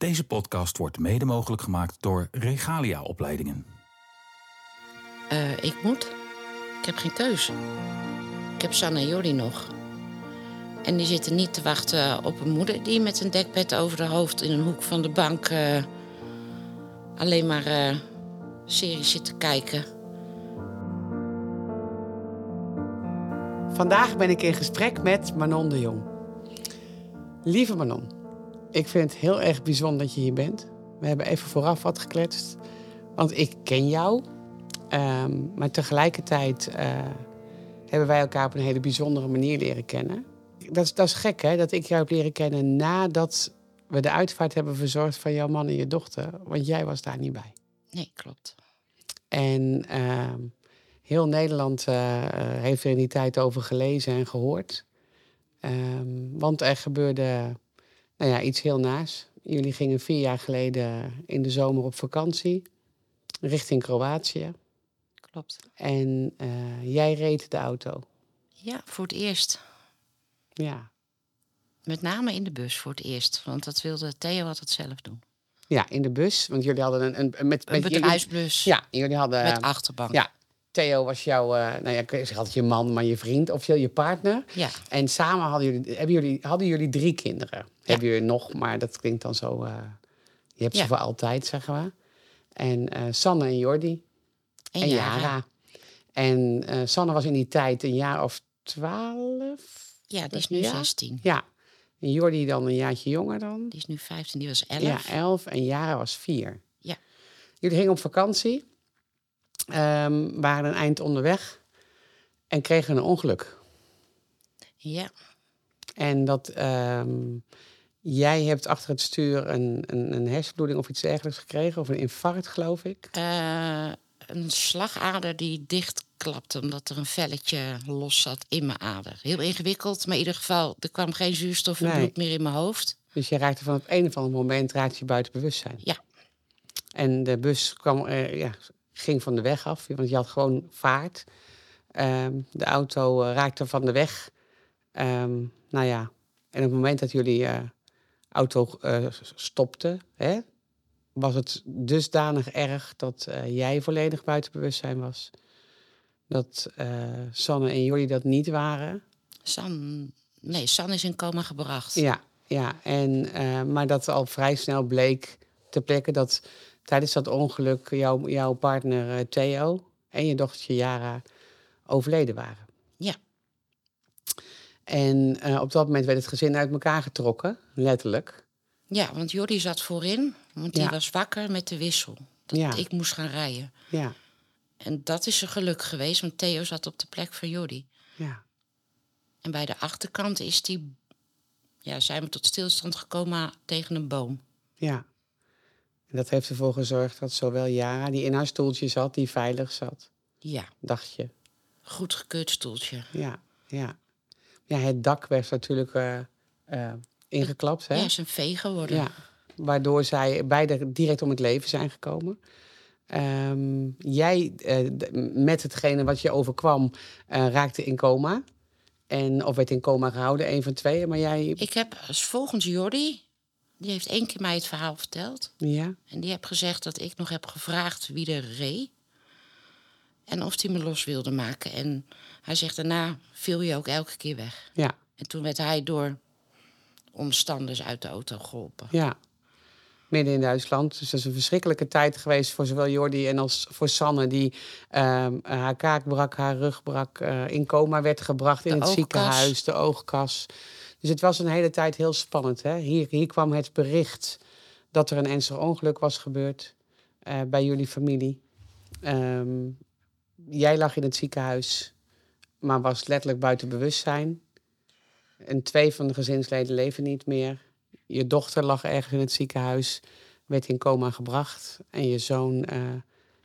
Deze podcast wordt mede mogelijk gemaakt door Regalia Opleidingen. Eh, ik moet. Ik heb geen keuze. Ik heb Sanne en Jordi nog. En die zitten niet te wachten op een moeder die met een dekbed over de hoofd in een hoek van de bank eh, alleen maar eh, series zit te kijken. Vandaag ben ik in gesprek met Manon de Jong. Lieve Manon, ik vind het heel erg bijzonder dat je hier bent. We hebben even vooraf wat gekletst, want ik ken jou. Ehm, maar tegelijkertijd eh, hebben wij elkaar op een hele bijzondere manier leren kennen. Dat is, dat is gek, hè, dat ik jou heb leren kennen nadat we de uitvaart hebben verzorgd van jouw man en je dochter. Want jij was daar niet bij. Nee, klopt. En ehm, heel Nederland eh, heeft er in die tijd over gelezen en gehoord. Ehm, want er gebeurde nou ja, iets heel naars. Jullie gingen vier jaar geleden in de zomer op vakantie richting Kroatië. Klopt. En eh, jij reed de auto. Ja, voor het eerst. Ja. Met name in de bus voor het eerst. Want dat wilde Theo altijd zelf doen. Ja, in de bus. Want jullie hadden een... een met, Een met bedrijfsbus Jullie, ja, jullie hadden... met achterbank. Ja, Theo was jouw... eh, nou ja, ik zeg altijd je man, maar je vriend. Of je, je partner. Ja. En samen hadden jullie, hebben jullie, hadden jullie drie kinderen. Hebben jullie nog, maar dat klinkt dan zo... eh, je hebt ze Ja. voor altijd, zeggen we. En eh, Sanne en Jordi. En, En Jara. Jara. En Sanne was in die tijd een jaar of twaalf. Ja, die is nu? 16. Ja. En Jordi dan een jaartje jonger dan. Die is nu 15, die was 11. Ja, elf. En Jara was vier. Ja. Jullie gingen op vakantie. Ehm, waren een eind onderweg. En kregen een ongeluk. ja. En dat ehm, jij hebt achter het stuur een, een, een hersenbloeding of iets dergelijks gekregen. Of een infarct, geloof ik. Eh, een slagader die dichtklapte omdat er een velletje los zat in mijn ader. Heel ingewikkeld, maar in ieder geval, er kwam geen zuurstof en Nee. bloed meer in mijn hoofd. Dus je raakte van op een of ander moment raakte je buiten bewustzijn. Ja. En de bus kwam, ja, ging van de weg af, want je had gewoon vaart. Ehm, de auto eh, raakte van de weg. Ehm, nou ja, en op het moment dat jullie eh, auto eh, stopte, hè, was het dusdanig erg dat jij volledig buiten bewustzijn was. Dat Sanne en jullie dat niet waren. San, nee, San is in coma gebracht. Ja, ja. En, maar dat al vrij snel bleek ter plekke dat tijdens dat ongeluk jouw, jouw partner eh, Theo en je dochtertje Jara overleden waren. Ja. En eh, op dat moment werd het gezin uit elkaar getrokken, letterlijk. Ja, want Jordi zat voorin, want die Ja. was wakker met de wissel. Dat Ja. ik moest gaan rijden. Ja, En dat is een geluk geweest, want Theo zat op de plek van Jordi. ja, En bij de achterkant is die, ja, zijn we tot stilstand gekomen tegen een boom. ja. En dat heeft ervoor gezorgd dat zowel Jara, die in haar stoeltje zat, die veilig zat, Ja, dacht je. goed gekeurd stoeltje. Ja, ja. Ja, het dak werd natuurlijk eh, eh, ingeklapt, hè? Ja, is een vee geworden. Ja, waardoor zij beide direct om het leven zijn gekomen. Ehm, jij, eh, met hetgene wat je overkwam, raakte in coma. En, of werd in coma gehouden, een van tweeën. Maar jij... Ik heb volgens Jordi, die heeft één keer mij het verhaal verteld. Ja, En die heeft gezegd dat ik nog heb gevraagd wie er reed. En of hij me los wilde maken. En hij zegt daarna viel je ook elke keer weg. ja, En toen werd hij door omstanders uit de auto geholpen. ja. Midden in Duitsland. Dus dat is een verschrikkelijke tijd geweest voor zowel Jordi en als voor Sanne. Die ehm, haar kaak brak, haar rug brak, eh, in coma werd gebracht in het oogkas. ziekenhuis. De oogkas. Dus het was een hele tijd heel spannend. Hè? Hier, hier kwam het bericht dat er een ernstig ongeluk was gebeurd eh, bij jullie familie. Ehm, jij lag in het ziekenhuis, maar was letterlijk buiten bewustzijn. En twee van de gezinsleden leven niet meer. Je dochter lag ergens in het ziekenhuis, werd in coma gebracht. En je zoon eh,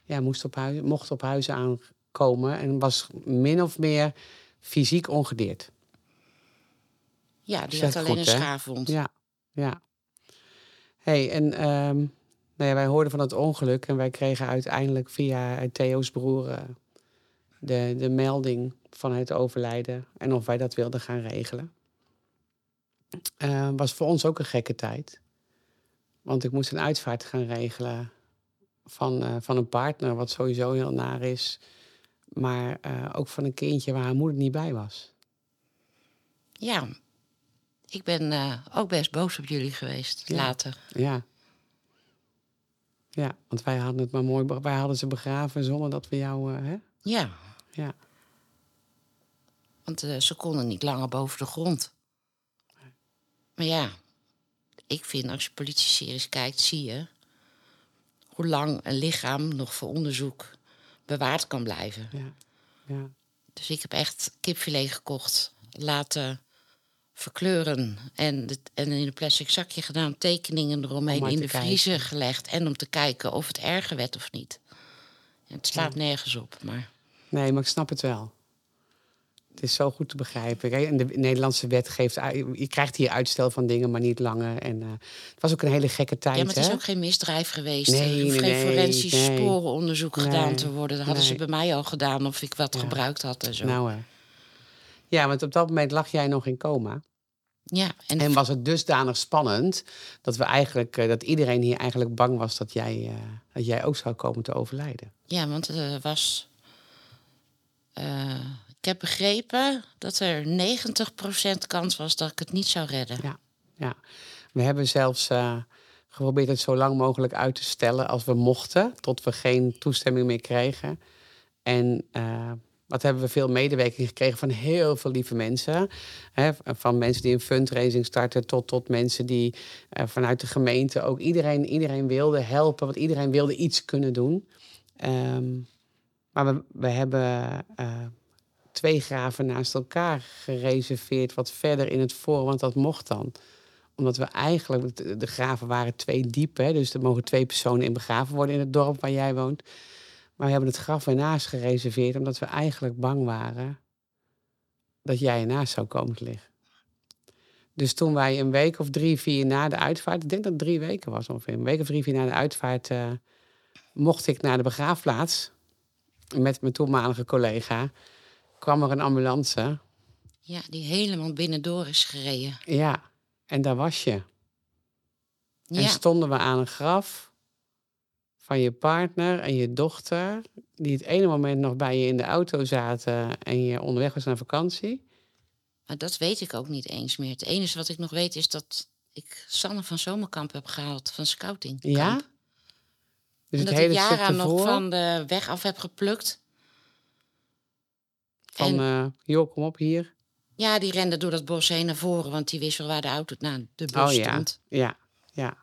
ja, moest op mocht op huis aankomen en was min of meer fysiek ongedeerd. Ja, die had alleen goed, een schaafwond. Ja, ja. hey, en ehm, nou ja, wij hoorden van het ongeluk en wij kregen uiteindelijk via Theo's broer eh, de, de melding van het overlijden en of wij dat wilden gaan regelen. Eh, was voor ons ook een gekke tijd. Want ik moest een uitvaart gaan regelen van, eh, van een partner, wat sowieso heel naar is. Maar eh, ook van een kindje waar haar moeder niet bij was. Ja, ik ben eh, ook best boos op jullie geweest Ja. later. Ja. Ja, want wij hadden het maar mooi, wij hadden ze begraven zonder dat we jou, eh, hè? Ja, Ja. want eh, ze konden niet langer boven de grond. Maar ja, ik vind als je politie-series kijkt, zie je hoe lang een lichaam nog voor onderzoek bewaard kan blijven. Ja. Ja. Dus ik heb echt kipfilet gekocht, laten verkleuren en, in een plastic zakje gedaan, tekeningen Om eromheen in de kijken. vriezer gelegd en om te kijken of het erger werd of niet. Ja, het slaat Ja. nergens op, maar Nee, maar ik snap het wel. Het is zo goed te begrijpen. En de Nederlandse wet geeft... Je krijgt hier uitstel van dingen, maar niet langer. En eh, het was ook een hele gekke tijd, ja, maar het is hè? ook geen misdrijf geweest. Nee, er hoeft nee, geen forensisch nee. sporenonderzoek Nee, gedaan te worden. Dat hadden ze bij mij al gedaan of ik wat Ja. gebruikt had en zo. Nou, hè. Ja, want op dat moment lag jij nog in coma. ja, en, En was het dusdanig spannend dat we eigenlijk, eh, dat iedereen hier eigenlijk bang was dat jij, eh, dat jij ook zou komen te overlijden. ja, want er was. eh, ik heb begrepen dat er 90% kans was dat ik het niet zou redden. Ja, ja. We hebben zelfs eh, geprobeerd het zo lang mogelijk uit te stellen als we mochten, tot we geen toestemming meer kregen. En wat hebben we veel medewerking gekregen van heel veel lieve mensen. Van mensen die een fundraising starten tot, tot mensen die eh, vanuit de gemeente ook iedereen, iedereen wilde helpen, want iedereen wilde iets kunnen doen. Ehm, maar we, we hebben eh, twee graven naast elkaar gereserveerd, wat verder in het voor, want dat mocht dan omdat we eigenlijk, de graven waren twee diep, hè, dus er mogen twee personen in begraven worden in het dorp waar jij woont. Maar we hebben het graf ernaast gereserveerd, omdat we eigenlijk bang waren dat jij ernaast zou komen te liggen. Dus toen wij een week of drie, vier na de uitvaart, ik denk dat het drie weken was ongeveer, een week of drie, vier na de uitvaart, eh, mocht ik naar de begraafplaats met mijn toenmalige collega. Kwam er een ambulance. Ja, die helemaal binnendoor is gereden. Ja, en daar was je. En stonden we aan een graf van je partner en je dochter, die het ene moment nog bij je in de auto zaten en je onderweg was naar vakantie. maar dat weet ik ook niet eens meer. Het enige wat ik nog weet is dat ik Sanne van Zomerkamp heb gehaald van scouting. Ja? Dus en het dat hele ik Jara nog van de weg af heb geplukt. van, en- eh, joh, kom op hier. Ja, die rende door dat bos heen naar voren, want die wist wel waar de auto naar de bus Oh ja, stond. ja, ja.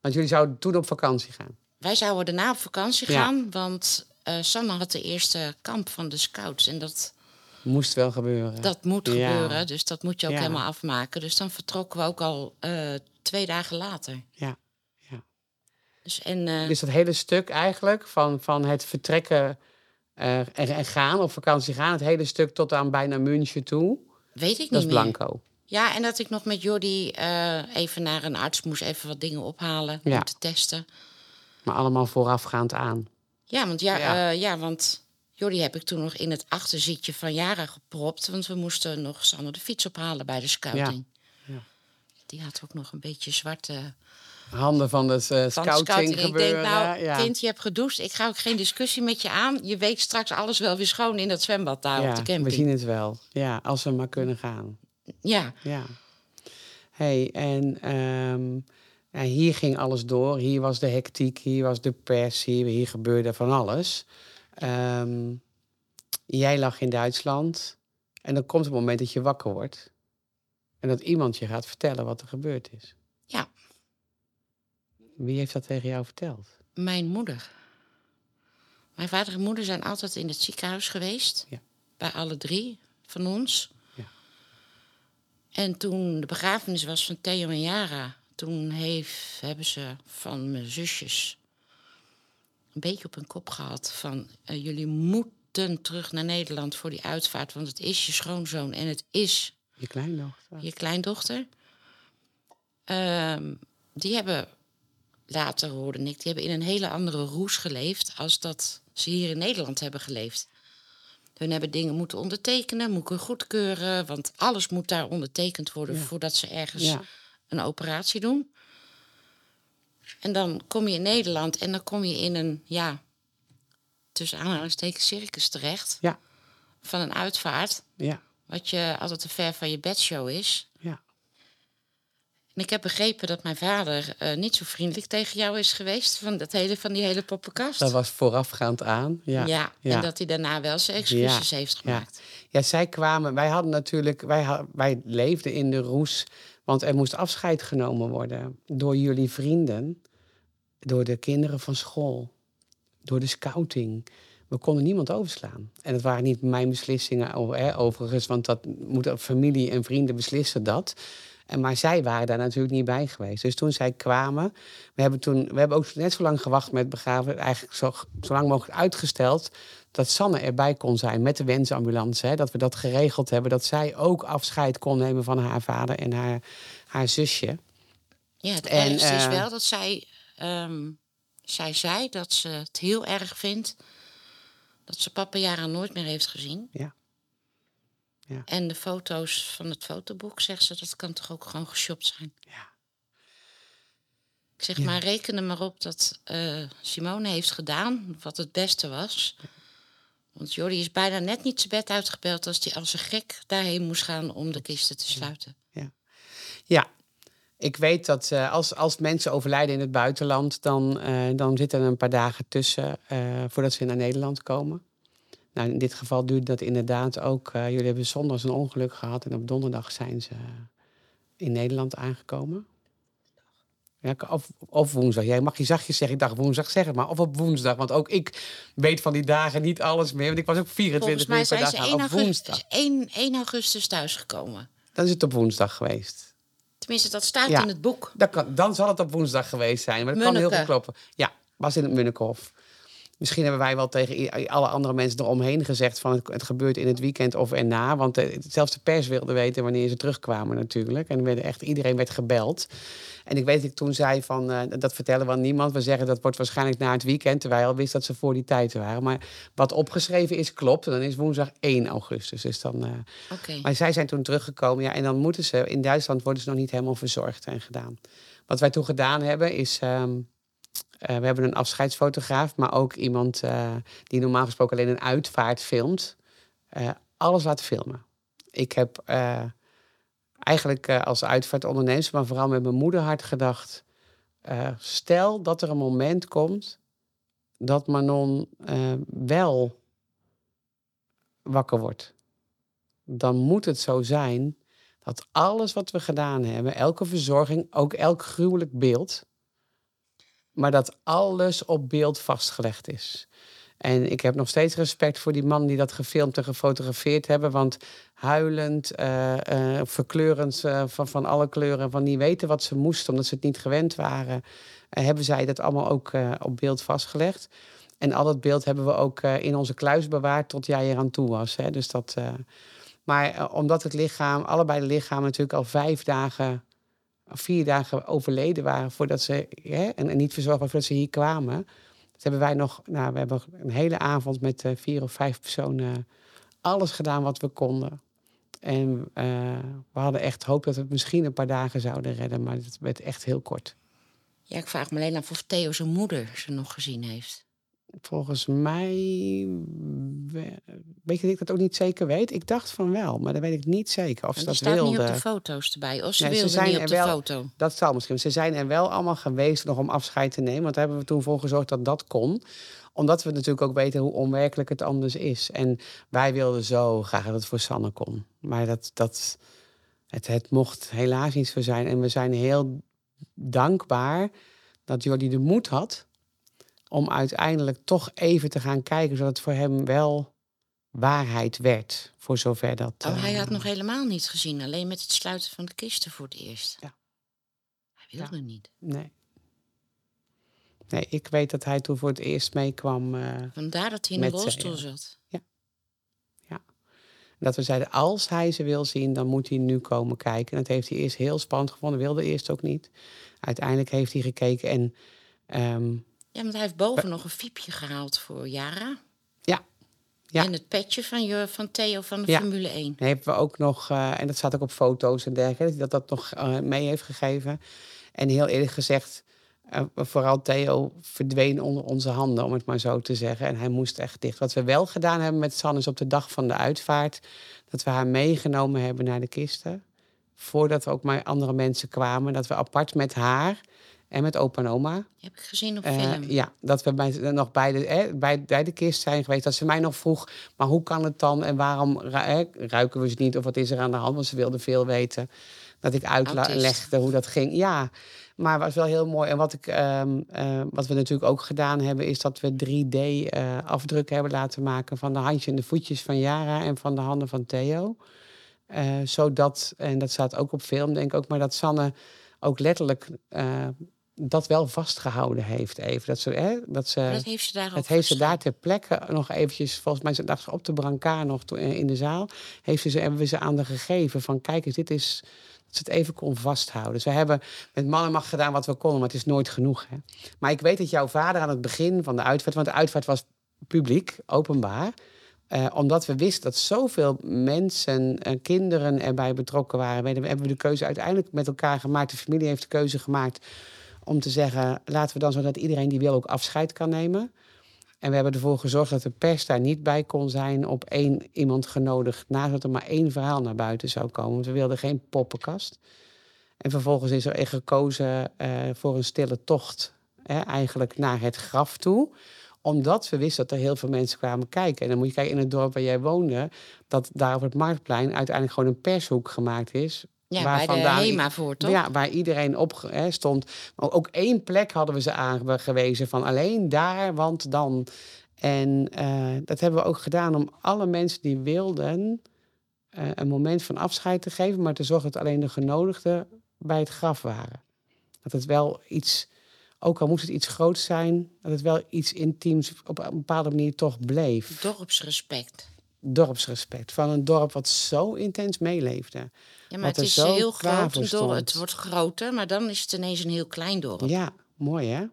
Want jullie zouden toen op vakantie gaan. Wij zouden daarna op vakantie Ja. gaan, want Sanne had de eerste kamp van de scouts. En dat, Moest wel gebeuren. dat moet Ja. gebeuren, dus dat moet je ook Ja. helemaal afmaken. Dus dan vertrokken we ook al eh, twee dagen later. Ja, ja. Dus, en, eh, Dus dat hele stuk eigenlijk van, van het vertrekken en, en gaan, op vakantie gaan, het hele stuk tot aan bijna München toe, weet ik niet dat is meer. blanco. Ja, en dat ik nog met Jordi even naar een arts moest, even wat dingen ophalen om te testen. Maar allemaal voorafgaand aan. Ja, want, ja, Ja. ja. ja, want Jordi heb ik toen nog in het achterzitje van Jara gepropt. Want we moesten nog Sanne de fiets ophalen bij de scouting. Ja. Die had ook nog een beetje zwarte Handen van het eh, van scouting, de scouting. Ik denk, nou, ja. kind, je hebt gedoucht. Ik ga ook geen discussie met je aan. Je weet straks alles wel weer schoon in dat zwembad daar op ja, de we camping. zien het wel. Ja, als we maar kunnen gaan. Ja, Ja. hey, en ehm, ja, hier ging alles door. Hier was de hectiek, hier was de pers, hier, hier gebeurde van alles. Ehm, jij lag in Duitsland en dan komt het moment dat je wakker wordt. En dat iemand je gaat vertellen wat er gebeurd is. ja, Wie heeft dat tegen jou verteld? mijn moeder. Mijn vader en moeder zijn altijd in het ziekenhuis geweest. Ja. Bij alle drie van ons. Ja. En toen de begrafenis was van Theo en Jara... toen heeft, hebben ze van mijn zusjes een beetje op hun kop gehad... van eh, jullie moeten terug naar Nederland voor die uitvaart... want het is je schoonzoon en het is Je kleindochter? je kleindochter. Ehm, die hebben, later hoorde ik, die hebben in een hele andere roes geleefd als dat ze hier in Nederland hebben geleefd. Hun hebben dingen moeten ondertekenen, moeten goedkeuren, want alles moet daar ondertekend worden Ja. voordat ze ergens Ja. Een operatie doen. En dan kom je in Nederland en dan kom je in een, ja, tussen aanhalingstekens circus terecht. Ja. Van een uitvaart. Ja. Wat je altijd te ver van je bedshow is. Ja. En ik heb begrepen dat mijn vader eh, niet zo vriendelijk tegen jou is geweest. Van, dat hele, van die hele poppenkast. Dat was voorafgaand aan. Ja. ja, ja. en dat hij daarna wel zijn excuses heeft gemaakt. Ja, zij kwamen. Wij hadden natuurlijk. Wij, wij leefden in de roes. Want er moest afscheid genomen worden. Door jullie vrienden. Door de kinderen van school. Door de scouting. We konden niemand overslaan. En het waren niet mijn beslissingen overigens. Want dat moet familie en vrienden beslissen dat. En, maar zij waren daar natuurlijk niet bij geweest. Dus toen zij kwamen, we hebben, toen, we hebben ook net zo lang gewacht met begraven, eigenlijk zo, zo lang mogelijk uitgesteld, dat Sanne erbij kon zijn met de wensambulance. Hè, dat we dat geregeld hebben, dat zij ook afscheid kon nemen van haar vader en haar, haar zusje. Ja, het En, ergste is eh, wel dat zij, ehm, zij zei dat ze het heel erg vindt dat ze papa jaren nooit meer heeft gezien. Ja. Ja. En de foto's van het fotoboek, zegt ze, dat kan toch ook gewoon geshopt zijn. Ja. Ik zeg Ja. maar, reken er maar op dat eh, Simone heeft gedaan wat het beste was. Want Jordi is bijna net niet zijn bed uitgebeld als hij als een gek daarheen moest gaan om de kisten te sluiten. Ja, ik weet dat eh, als, als mensen overlijden in het buitenland, dan, eh, dan zitten er een paar dagen tussen voordat ze naar Nederland komen. Nou, in dit geval duurde dat inderdaad ook. eh, jullie hebben zondags een ongeluk gehad en op donderdag zijn ze in Nederland aangekomen. Ja, of, of woensdag. Jij mag je zachtjes zeggen. Ik dacht woensdag zeggen, maar of op woensdag. Want ook ik weet van die dagen niet alles meer. Want ik was ook 24 Volgens mij uur per zijn dag ze aan. 1 Op augustus, woensdag. 1, 1 augustus thuisgekomen. Dan is het op woensdag geweest. Tenminste, dat staat Ja. in het boek. Dat kan, dan zal het op woensdag geweest zijn. Maar dat kan heel goed kloppen. Ja, was in het Munnekenhof. Misschien hebben wij wel tegen alle andere mensen eromheen gezegd... van het, gebeurt in het weekend of erna. Want eh, zelfs de pers wilde weten wanneer ze terugkwamen natuurlijk. En er werden echt, iedereen werd gebeld. En ik weet dat ik toen zei van... eh, dat vertellen we aan niemand. We zeggen dat wordt waarschijnlijk na het weekend... terwijl al wist dat ze voor die tijd waren. Maar wat opgeschreven is, klopt. En dan is woensdag 1 augustus. Dus dan... Oké. maar zij zijn toen teruggekomen. Ja, en dan moeten ze, in Duitsland worden ze nog niet helemaal verzorgd en gedaan. Wat wij toen gedaan hebben, is. ehm, eh, we hebben een afscheidsfotograaf, maar ook iemand eh, die normaal gesproken alleen een uitvaart filmt. eh, alles laten filmen. Ik heb eh, eigenlijk eh, als uitvaartondernemer, maar vooral met mijn moeder hard gedacht. eh, stel dat er een moment komt dat Manon eh, wel wakker wordt dan moet het zo zijn dat alles wat we gedaan hebben, elke verzorging, ook elk gruwelijk beeld, maar dat alles op beeld vastgelegd is. En ik heb nog steeds respect voor die mannen die dat gefilmd en gefotografeerd hebben. Want huilend, eh, eh, verkleurend eh, van, van alle kleuren, van niet weten wat ze moesten omdat ze het niet gewend waren, hebben zij dat allemaal ook op beeld vastgelegd. En al dat beeld hebben we ook in onze kluis bewaard tot jij eraan toe was. Hè? Dus dat, maar omdat het lichaam, allebei de lichamen natuurlijk al vijf dagen, vier dagen overleden waren voordat ze, hè, en, niet verzorgd waren voordat ze hier kwamen. Dat hebben wij nog, nou, we hebben een hele avond met eh, vier of vijf personen alles gedaan wat we konden. En eh, we hadden echt hoop dat we het misschien een paar dagen zouden redden, maar het werd echt heel kort. Ja, ik vraag me alleen af of Theo zijn moeder ze nog gezien heeft. Volgens mij, we- weet je dat ik dat ook niet zeker weet? Ik dacht van wel, maar dat weet ik niet zeker of ze die dat staat wilde. niet op de foto's erbij. Of ze Nee, ze wilde zijn niet op de wel- foto. Dat zal misschien. Ze zijn er wel allemaal geweest nog om afscheid te nemen. Want daar hebben we toen voor gezorgd dat dat kon. Omdat we natuurlijk ook weten hoe onwerkelijk het anders is. En wij wilden zo graag dat het voor Sanne kon. Maar dat, dat, het, het mocht helaas niet zo zijn. En we zijn heel dankbaar dat Jordi de moed had... om uiteindelijk toch even te gaan kijken... zodat het voor hem wel waarheid werd. Voor zover dat... Oh, hij had nog helemaal niet gezien. Alleen met het sluiten van de kisten voor het eerst. Ja. Hij wilde niet. Nee. Nee, ik weet dat hij toen voor het eerst meekwam. eh, Vandaar dat hij in de rolstoel zat. dat we zeiden, als hij ze wil zien, dan moet hij nu komen kijken. En dat heeft hij eerst heel spannend gevonden, wilde eerst ook niet. Uiteindelijk heeft hij gekeken en ehm, Ja, want hij heeft boven nog een fiepje gehaald voor Jara. ja, Ja. En het petje van, je, van Theo van de Ja. Formule 1. dan hebben we ook nog, eh, en dat staat ook op foto's en dergelijke, dat dat, nog eh, mee heeft gegeven. En heel eerlijk gezegd, eh, vooral Theo verdween onder onze handen, om het maar zo te zeggen. En hij moest echt dicht. Wat we wel gedaan hebben met San is op de dag van de uitvaart... dat we haar meegenomen hebben naar de kisten. Voordat er ook maar andere mensen kwamen. Dat we apart met haar en met opa en oma... Die heb ik gezien op eh, film. ja, dat we bij, nog bij de, eh, bij, bij de kist zijn geweest. Dat ze mij nog vroeg, maar hoe kan het dan? En waarom ru- eh, ruiken we ze niet? Of wat is er aan de hand? Want ze wilde veel weten. Dat ik uitlegde hoe dat ging. Ja, maar het was wel heel mooi. En wat, ik, ehm, eh, wat we natuurlijk ook gedaan hebben... is dat we 3D-afdrukken hebben laten maken... van de handjes en de voetjes van Yara... en van de handen van Theo. Eh, zodat, en dat staat ook op film, denk ik ook... maar dat Sanne ook letterlijk... dat wel vastgehouden heeft even. Dat ze, hè, dat ze, Maar dat heeft ze daar ook het heeft ze daar verstopt. ter plekke nog eventjes, volgens mij dacht ze op de brancard nog in de zaal, heeft ze, hebben we ze aan de gegeven van kijk eens, dit is, dat ze het even kon vasthouden. Dus we hebben met man en macht gedaan wat we konden, maar het is nooit genoeg. Hè. Maar ik weet dat jouw vader aan het begin van de uitvaart, want de uitvaart was publiek, openbaar, eh, omdat we wisten dat zoveel mensen en kinderen erbij betrokken waren, hebben we de keuze uiteindelijk met elkaar gemaakt. De familie heeft de keuze gemaakt om te zeggen: laten we dan zodat iedereen die wil ook afscheid kan nemen. En we hebben ervoor gezorgd dat de pers daar niet bij kon zijn op één iemand genodigd, nadat er maar één verhaal naar buiten zou komen. Want we wilden geen poppenkast. En vervolgens is er gekozen eh, voor een stille tocht, hè, eigenlijk naar het graf toe omdat we wisten dat er heel veel mensen kwamen kijken. En dan moet je kijken in het dorp waar jij woonde, dat daar op het marktplein uiteindelijk gewoon een pershoek gemaakt is. Ja, waar bij de HEMA voor, toch? Ja, waar iedereen op hè, stond. Maar ook één plek hadden we ze aangewezen van alleen daar, want dan. En eh, dat hebben we ook gedaan om alle mensen die wilden eh, een moment van afscheid te geven, maar te zorgen dat alleen de genodigden bij het graf waren. Dat het wel iets, ook al moest het iets groots zijn, dat het wel iets intiems op een bepaalde manier toch bleef. Dorpsrespect. Dorpsrespect van een dorp wat zo intens meeleefde. Ja, maar het is heel groot. Een dorp. Het wordt groter, maar dan is het ineens een heel klein dorp. Ja, mooi hè?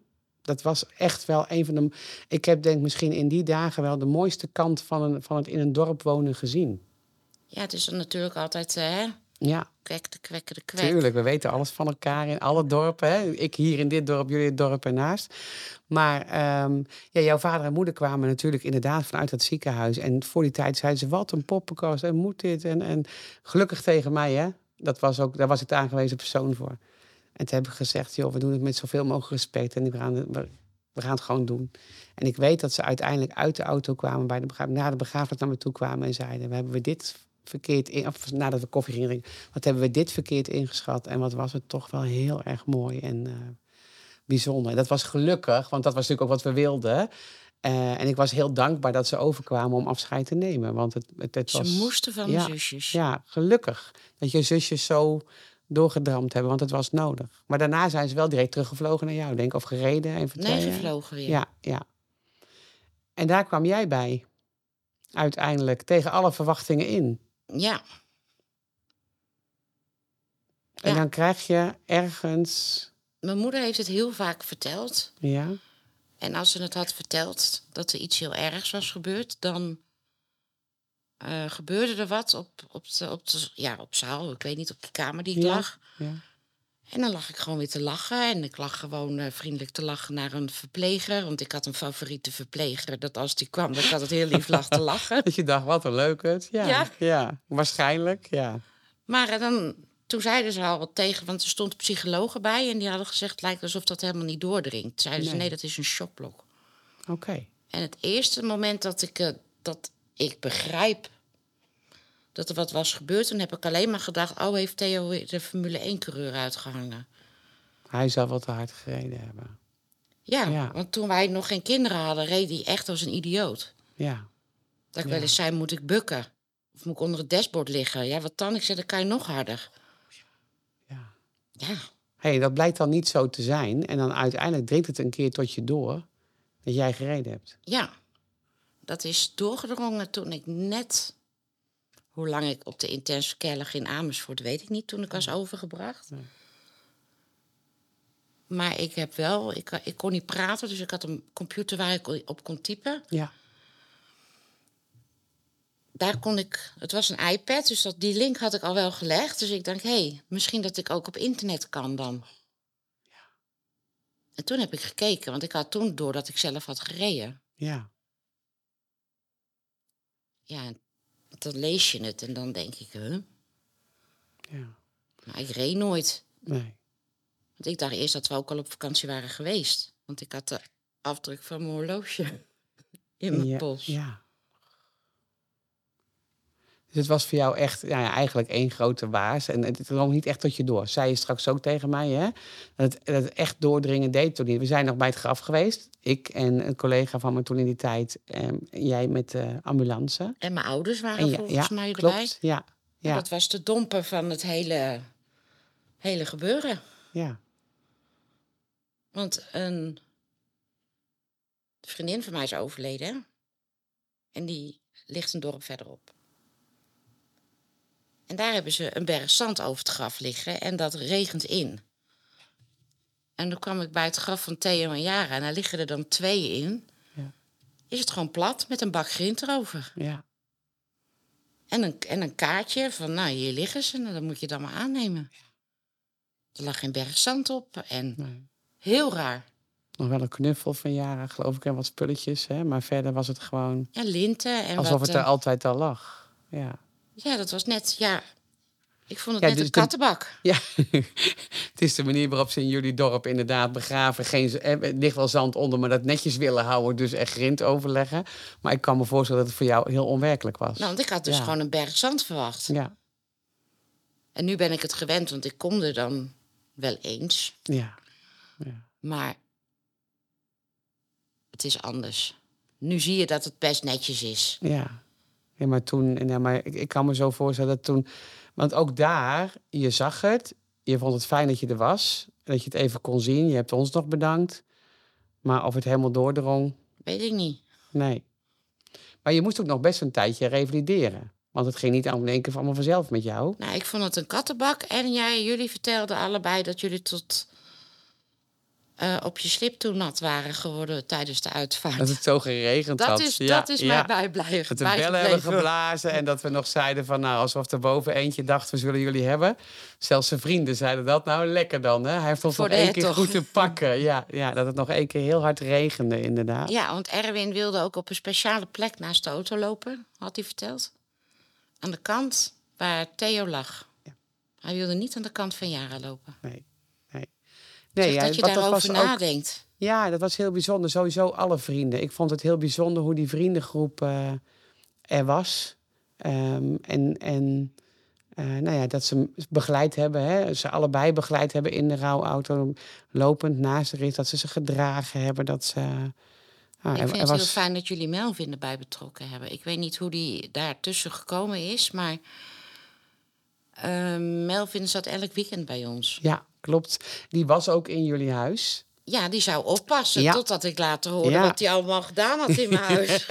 Dat was echt wel een van de. Ik heb denk misschien in die dagen wel de mooiste kant van, een, van het in een dorp wonen gezien. Ja, het is dan natuurlijk altijd, eh, hè, Ja, kwek de kwek de kwek. tuurlijk. We weten alles van elkaar in alle dorpen. Hè? Ik hier in dit dorp, jullie het dorp ernaast. Maar ehm, ja, jouw vader en moeder kwamen natuurlijk inderdaad vanuit dat ziekenhuis. En voor die tijd zeiden ze: wat een poppenkast en moet dit. En, en gelukkig tegen mij, hè? Dat was ook, daar was ik de aangewezen persoon voor. En toen heb ik gezegd: joh, we doen het met zoveel mogelijk respect. En we gaan, het- we, we gaan het gewoon doen. En ik weet dat ze uiteindelijk uit de auto kwamen bij de na de begrafenis naar me toe kwamen en zeiden: we hebben we dit verkeerd in, of nadat we koffie gingen drinken, wat hebben we dit verkeerd ingeschat? En wat was het toch wel heel erg mooi en eh, bijzonder. En dat was gelukkig, want dat was natuurlijk ook wat we wilden. Eh, en ik was heel dankbaar dat ze overkwamen om afscheid te nemen. Want het, het, het Ze was. moesten van ja, de zusjes. Ja, gelukkig dat je zusjes zo doorgedramd hebben, want het was nodig. Maar daarna zijn ze wel direct teruggevlogen naar jou, denk ik, of gereden. Voor Nee, gevlogen weer. Ja, ja. En daar kwam jij bij, uiteindelijk, tegen alle verwachtingen in. Ja, En Ja. dan krijg je ergens, mijn moeder heeft het heel vaak verteld. ja, En als ze het had verteld dat er iets heel ergs was gebeurd, dan eh, gebeurde er wat op, op, de, op, de, ja, op zaal. Ik weet niet, op die kamer die ik Ja. lag. ja, En dan lag ik gewoon weer te lachen. En ik lag gewoon eh, vriendelijk te lachen naar een verpleger. Want ik had een favoriete verpleger. Dat als die kwam, dat ik altijd heel lief lag te lachen. dat je dacht, wat een leuk het. Ja, ja. Ja. waarschijnlijk, ja. Maar eh, dan, toen zeiden ze al wat tegen, want er stond psychologen bij. En die hadden gezegd, het lijkt alsof dat helemaal niet doordringt. Zeiden ze, Nee. nee, dat is een shockblok. Oké. En het eerste moment dat ik, eh, dat ik begrijp dat er wat was gebeurd... toen heb ik alleen maar gedacht... oh, heeft Theo de Formule 1-coureur uitgehangen. Hij zou wel te hard gereden hebben. Ja, Ja. want toen wij nog geen kinderen hadden... reed hij echt als een idioot. Ja, Dat ik Ja. wel eens zei, moet ik bukken? Of moet ik onder het dashboard liggen? Ja, wat dan? Ik zei, dan kan je nog harder. ja. Ja, hey, dat blijkt dan niet zo te zijn. En dan uiteindelijk dringt het een keer tot je door dat jij gereden hebt. ja. Dat is doorgedrongen toen ik net... Hoe lang ik op de intensive care lag in Amersfoort, weet ik niet. Toen ik was overgebracht. Nee. Maar ik heb wel... Ik, ik kon niet praten, dus ik had een computer waar ik op kon typen. Ja, daar kon ik, het was een iPad, dus dat, die link had ik al wel gelegd. Dus ik dacht, hé, hey, misschien dat ik ook op internet kan dan. En toen heb ik gekeken, want ik had toen door dat ik zelf had gereden. Ja. Ja, en dan lees je het en dan denk ik, huh? Ja. Maar ik reed nooit. Nee. Want ik dacht eerst dat we ook al op vakantie waren geweest. Want ik had de afdruk van mijn horloge in mijn ja, pols. Ja. Dus het was voor jou echt ja, ja, eigenlijk één grote waas. En het drong niet echt tot je door. Zei je straks ook tegen mij, hè? Dat het, dat het echt doordringen deed toen niet. We zijn nog bij het graf geweest. Ik en een collega van me toen in die tijd. En jij met de ambulance. En mijn ouders waren En ja, volgens ja, mij erbij. klopt. Ja, Dat was de domper van het hele, hele gebeuren. ja. Want een vriendin van mij is overleden. En die ligt een dorp verderop. En daar hebben ze een berg zand over het graf liggen. En dat regent in. En toen kwam ik bij het graf van Theo en Jara. En daar liggen er dan twee in. Ja. Is het gewoon plat met een bak grind erover. ja. En een, en een kaartje van, nou, hier liggen ze. Nou, dat moet je dan maar aannemen. Er lag geen berg zand op. En Nee. heel raar. Nog wel een knuffel van jaren, geloof ik, en wat spulletjes. Hè? Maar verder was het gewoon Ja, linten en alsof wat... het er eh, altijd al lag. Ja. Ja, dat was net, ja... Ik vond het Ja, net dus een de- kattenbak. Ja, het is de manier waarop ze in jullie dorp inderdaad begraven. Geen, z- eh, er ligt wel zand onder, maar dat netjes willen houden. Dus echt grind overleggen. Maar ik kan me voorstellen dat het voor jou heel onwerkelijk was. Nou, want ik had dus Ja. gewoon een berg zand verwacht. Ja, En nu ben ik het gewend, want ik kom er dan wel eens. ja, ja. Maar het is anders. Nu zie je dat het best netjes is. Ja. Ja maar toen, ja, maar ik, ik kan me zo voorstellen dat toen. Want ook daar, je zag het. Je vond het fijn dat je er was. Dat je het even kon zien. Je hebt ons nog bedankt. Maar of het helemaal doordrong, Weet ik niet. nee. Maar je moest ook nog best een tijdje revalideren. Want het ging niet aan één keer allemaal vanzelf met jou. Nou, ik vond het een kattenbak. En jij, jullie vertelden allebei dat jullie tot eh, op je slip toe nat waren geworden tijdens de uitvaart. Dat het zo geregend Dat had. is, Ja, dat is ja. mij bijblijven. Dat we bellen hebben geblazen en dat we nog zeiden van... nou, alsof er boven eentje dacht, we zullen jullie hebben. Zelfs zijn vrienden zeiden dat. Nou, lekker dan, hè? Hij ons Voor nog de één keer goed te pakken. Ja, ja, dat het nog één keer heel hard regende, inderdaad. Ja, want Erwin wilde ook op een speciale plek naast de auto lopen, had hij verteld. Aan de kant waar Theo lag. Ja. Hij wilde niet aan de kant van Jara lopen. Nee, nee. Ja, dat je daarover ook- nadenkt. Ja, dat was heel bijzonder. Sowieso alle vrienden. Ik vond het heel bijzonder hoe die vriendengroep eh, er was. Ehm, en en eh, nou ja, dat ze begeleid hebben. Hè? Ze allebei begeleid hebben in de rouwauto. Lopend naast de rit. Dat ze ze gedragen hebben. Dat ze... nou, ik vind het was- heel fijn dat jullie Melvin erbij betrokken hebben. Ik weet niet hoe die daartussen gekomen is, maar eh, Melvin zat elk weekend bij ons. Ja, klopt. Die was ook in jullie huis. Ja, die zou oppassen Ja. totdat ik later hoorde Ja. wat hij allemaal gedaan had in mijn huis.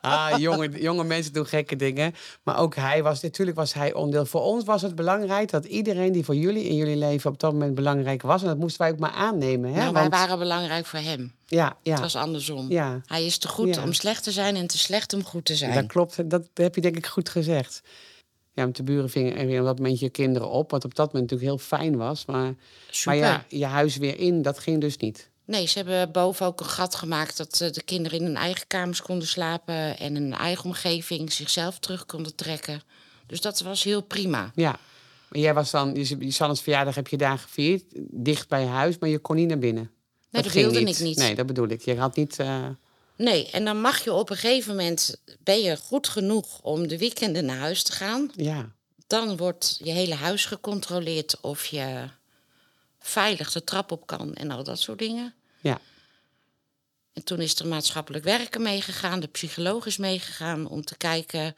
Ah, jonge, jonge mensen doen gekke dingen. Maar ook hij was, natuurlijk was hij onderdeel. Voor ons was het belangrijk dat iedereen die voor jullie in jullie leven op dat moment belangrijk was. En dat moesten wij ook maar aannemen. Hè? nou, wij Want- waren belangrijk voor hem. ja, ja, Het was andersom. ja, Hij is te goed Ja. om slecht te zijn en te slecht om goed te zijn. dat klopt. Dat heb je denk ik goed gezegd. Ja, met de buren vingen er weer op dat moment je kinderen op. Wat op dat moment natuurlijk heel fijn was. Maar, maar ja, je huis weer in, dat ging dus niet. Nee, ze hebben boven ook een gat gemaakt dat eh, de kinderen in hun eigen kamers konden slapen en in hun eigen omgeving zichzelf terug konden trekken. Dus dat was heel prima. Ja. Maar jij was dan, je, je Sanne's verjaardag heb je daar gevierd, dicht bij huis, maar je kon niet naar binnen. dat ging wilde ik niet. Nee, dat bedoel ik. Je had niet. eh, Nee, en dan mag je op een gegeven moment, ben je goed genoeg om de weekenden naar huis te gaan. ja, Dan wordt je hele huis gecontroleerd of je veilig de trap op kan en al dat soort dingen. ja, En toen is er maatschappelijk werken meegegaan, de psycholoog is meegegaan om te kijken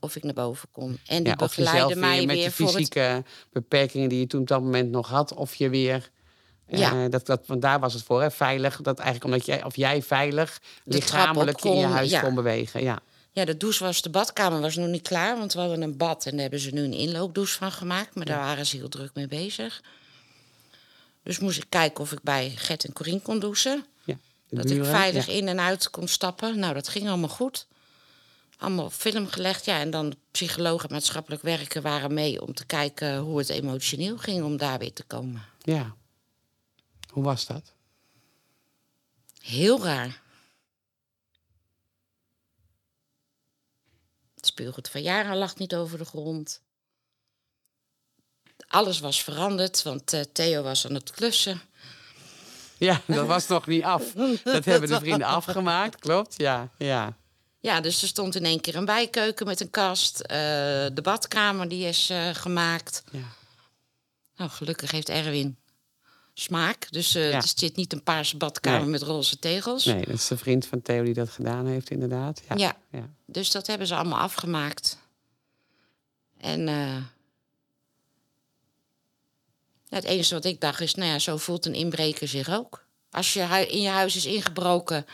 of ik naar boven kon. En die ja. Begeleidde mij weer met de voor het... fysieke beperkingen die je toen op dat moment nog had, of je weer. Eh, Ja. dat, dat, want daar was het voor, hè, veilig. Dat eigenlijk omdat jij, of jij veilig De lichamelijk in je huis ja. kon bewegen. Ja, Ja, de douche was, de badkamer was nog niet klaar, want we hadden een bad en daar hebben ze nu een inloopdouche van gemaakt. Maar daar waren ze heel druk mee bezig. Dus moest ik kijken of ik bij Gert en Corine kon douchen. ja. Dat ik veilig ja. in en uit kon stappen. Nou, dat ging allemaal goed. Allemaal op film gelegd. Ja, en dan psychologen en maatschappelijk werken waren mee om te kijken hoe het emotioneel ging om daar weer te komen. Ja, Hoe was dat? Heel raar. Het speelgoed van Jara lag niet over de grond. Alles was veranderd, want eh, Theo was aan het klussen. Ja, dat was nog niet af. Dat hebben de vrienden afgemaakt, klopt? Ja, ja. Ja, dus er stond in één keer een bijkeuken met een kast. eh, de badkamer die is eh, gemaakt. ja. Nou, gelukkig heeft Erwin smaak. Dus eh Ja. er zit niet een paarse badkamer Nee. met roze tegels. Nee, dat is de vriend van Theo die dat gedaan heeft, inderdaad. Ja. Ja. ja. Dus dat hebben ze allemaal afgemaakt. En eh, het enige wat ik dacht is, nou ja, zo voelt een inbreker zich ook. Als je in je huis is ingebroken,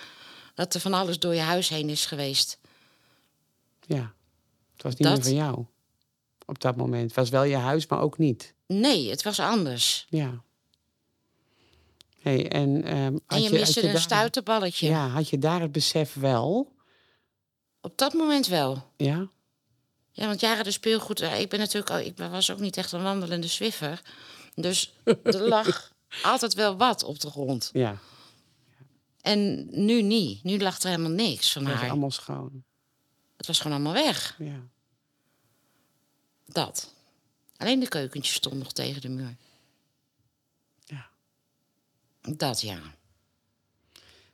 dat er van alles door je huis heen is geweest. Ja. Het was niet Dat- meer van jou. Op dat moment. Het was wel je huis, maar ook niet. Nee, het was anders. Ja. Hey, en, ehm, En je had miste een daar- stuiterballetje. Ja, had je daar het besef wel? Op dat moment wel. Ja? Ja, want jaren de speelgoed. eh, Ik ben natuurlijk ik was ook niet echt een wandelende zwiffer. Dus er lag altijd wel wat op de grond. Ja. En nu niet. Nu lag er helemaal niks van Het was haar. allemaal schoon. Het was gewoon allemaal weg. Ja. Dat. Alleen de keukentje stond nog tegen de muur. Dat ja.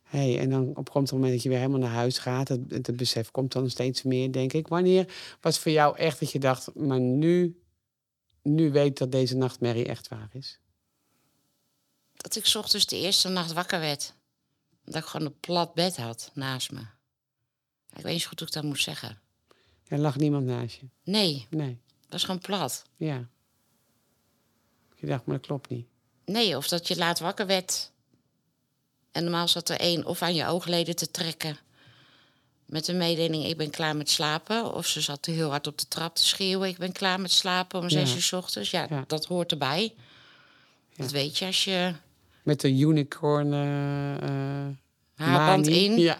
Hey, en dan op komt het moment dat je weer helemaal naar huis gaat. Het, het, besef komt dan steeds meer, denk ik. Wanneer was voor jou echt dat je dacht, maar nu, nu weet dat deze nachtmerrie echt waar is? Dat ik 's ochtends de eerste nacht wakker werd. Dat ik gewoon een plat bed had naast me. Ik weet niet goed hoe ik dat moet zeggen. Er lag niemand naast je. Nee, Nee, dat is gewoon plat. ja. Je dacht, maar dat klopt niet. Nee, of dat je laat wakker werd. En normaal zat er één of aan je oogleden te trekken. Met een mededeling, ik ben klaar met slapen. Of ze zat heel hard op de trap te schreeuwen, ik ben klaar met slapen om zes Ja. uur 's ochtends. Ja, Ja. dat hoort erbij. Dat weet je als je Met de unicorn eh eh, haarband in Ja,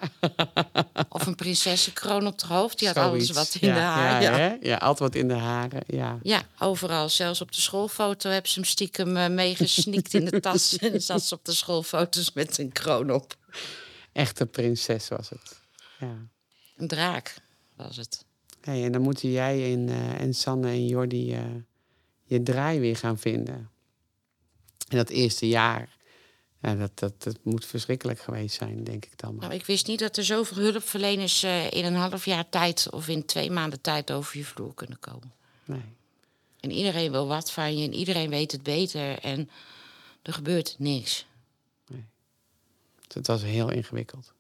of een prinsessenkroon op het hoofd. Die had alles zoiets. wat in ja, de haar. Ja, Ja, hè? ja, altijd wat in de haren. Ja. Ja, overal. Zelfs op de schoolfoto hebben ze hem stiekem eh, meegesnikt in de tas. en zat ze op de schoolfoto's met een kroon op. Echte prinses was het. Ja. Een draak was het. Hey, en dan moeten jij en, eh, en Sanne en Jordi eh, je draai weer gaan vinden. En dat eerste jaar, ja, dat, dat, dat moet verschrikkelijk geweest zijn, denk ik dan maar. Nou, ik wist niet dat er zoveel hulpverleners eh, in een half jaar tijd of in twee maanden tijd over je vloer kunnen komen. Nee. En iedereen wil wat van je en iedereen weet het beter en er gebeurt niks. Het was heel ingewikkeld.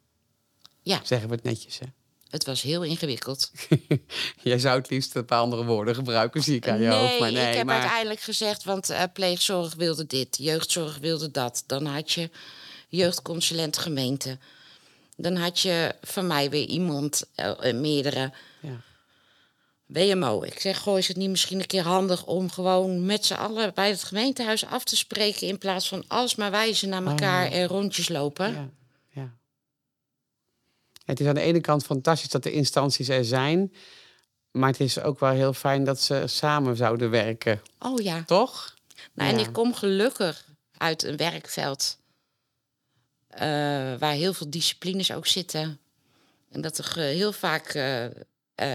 Ja, Zeggen we het netjes, hè? Het was heel ingewikkeld. Jij zou het liefst een paar andere woorden gebruiken, zie ik aan je nee, hoofd. Maar nee, ik heb maar... uiteindelijk gezegd, want eh, pleegzorg wilde dit, jeugdzorg wilde dat. Dan had je jeugdconsulent gemeente. Dan had je van mij weer iemand, eh, eh, meerdere. Ja. WMO. Ik zeg, goh, is het niet misschien een keer handig om gewoon met z'n allen bij het gemeentehuis af te spreken... in plaats van alsmaar wijzen naar elkaar en rondjes lopen? Oh, ja. Het is aan de ene kant fantastisch dat de instanties er zijn. Maar het is ook wel heel fijn dat ze samen zouden werken. Oh ja. Toch? Nou, En Ja. ik kom gelukkig uit een werkveld eh, waar heel veel disciplines ook zitten. En dat er ge- heel vaak eh,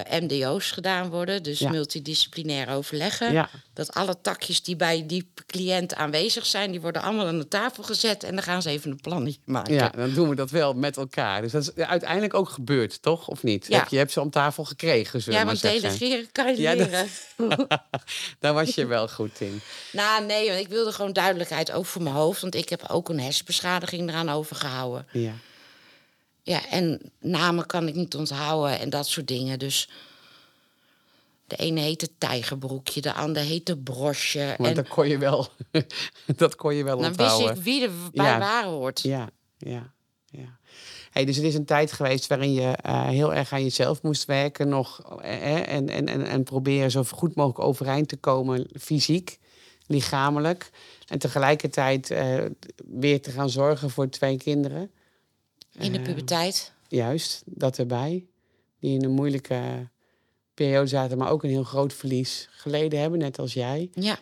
eh, MDO's gedaan worden, dus Ja. multidisciplinair overleggen. Ja. Dat alle takjes die bij die cliënt aanwezig zijn, die worden allemaal aan de tafel gezet en dan gaan ze even een plannetje maken. Ja, dan doen we dat wel met elkaar. Dus dat is uiteindelijk ook gebeurd, toch? Of niet? Ja. Heb je hebt ze om tafel gekregen, Ja, want delegeren kan je dat- leren. Daar was je wel goed in. Nou, nee, want ik wilde gewoon duidelijkheid ook voor mijn hoofd. Want ik heb ook een hersenbeschadiging eraan overgehouden. Ja. Ja, en namen kan ik niet onthouden en dat soort dingen. Dus de ene heette tijgerbroekje, de ander heette brosje. Maar en dat kon je wel, dat kon je wel dan wist onthouden. ik wie er bij Ja. waar hoort. Ja, ja, ja. Hey, dus het is een tijd geweest waarin je eh, heel erg aan jezelf moest werken nog. eh, en, en, en, en proberen zo goed mogelijk overeind te komen, fysiek, lichamelijk. En tegelijkertijd eh, weer te gaan zorgen voor twee kinderen. In de Eh, puberteit. Juist, dat erbij. Die in een moeilijke periode zaten, maar ook een heel groot verlies geleden hebben, net als jij. Ja,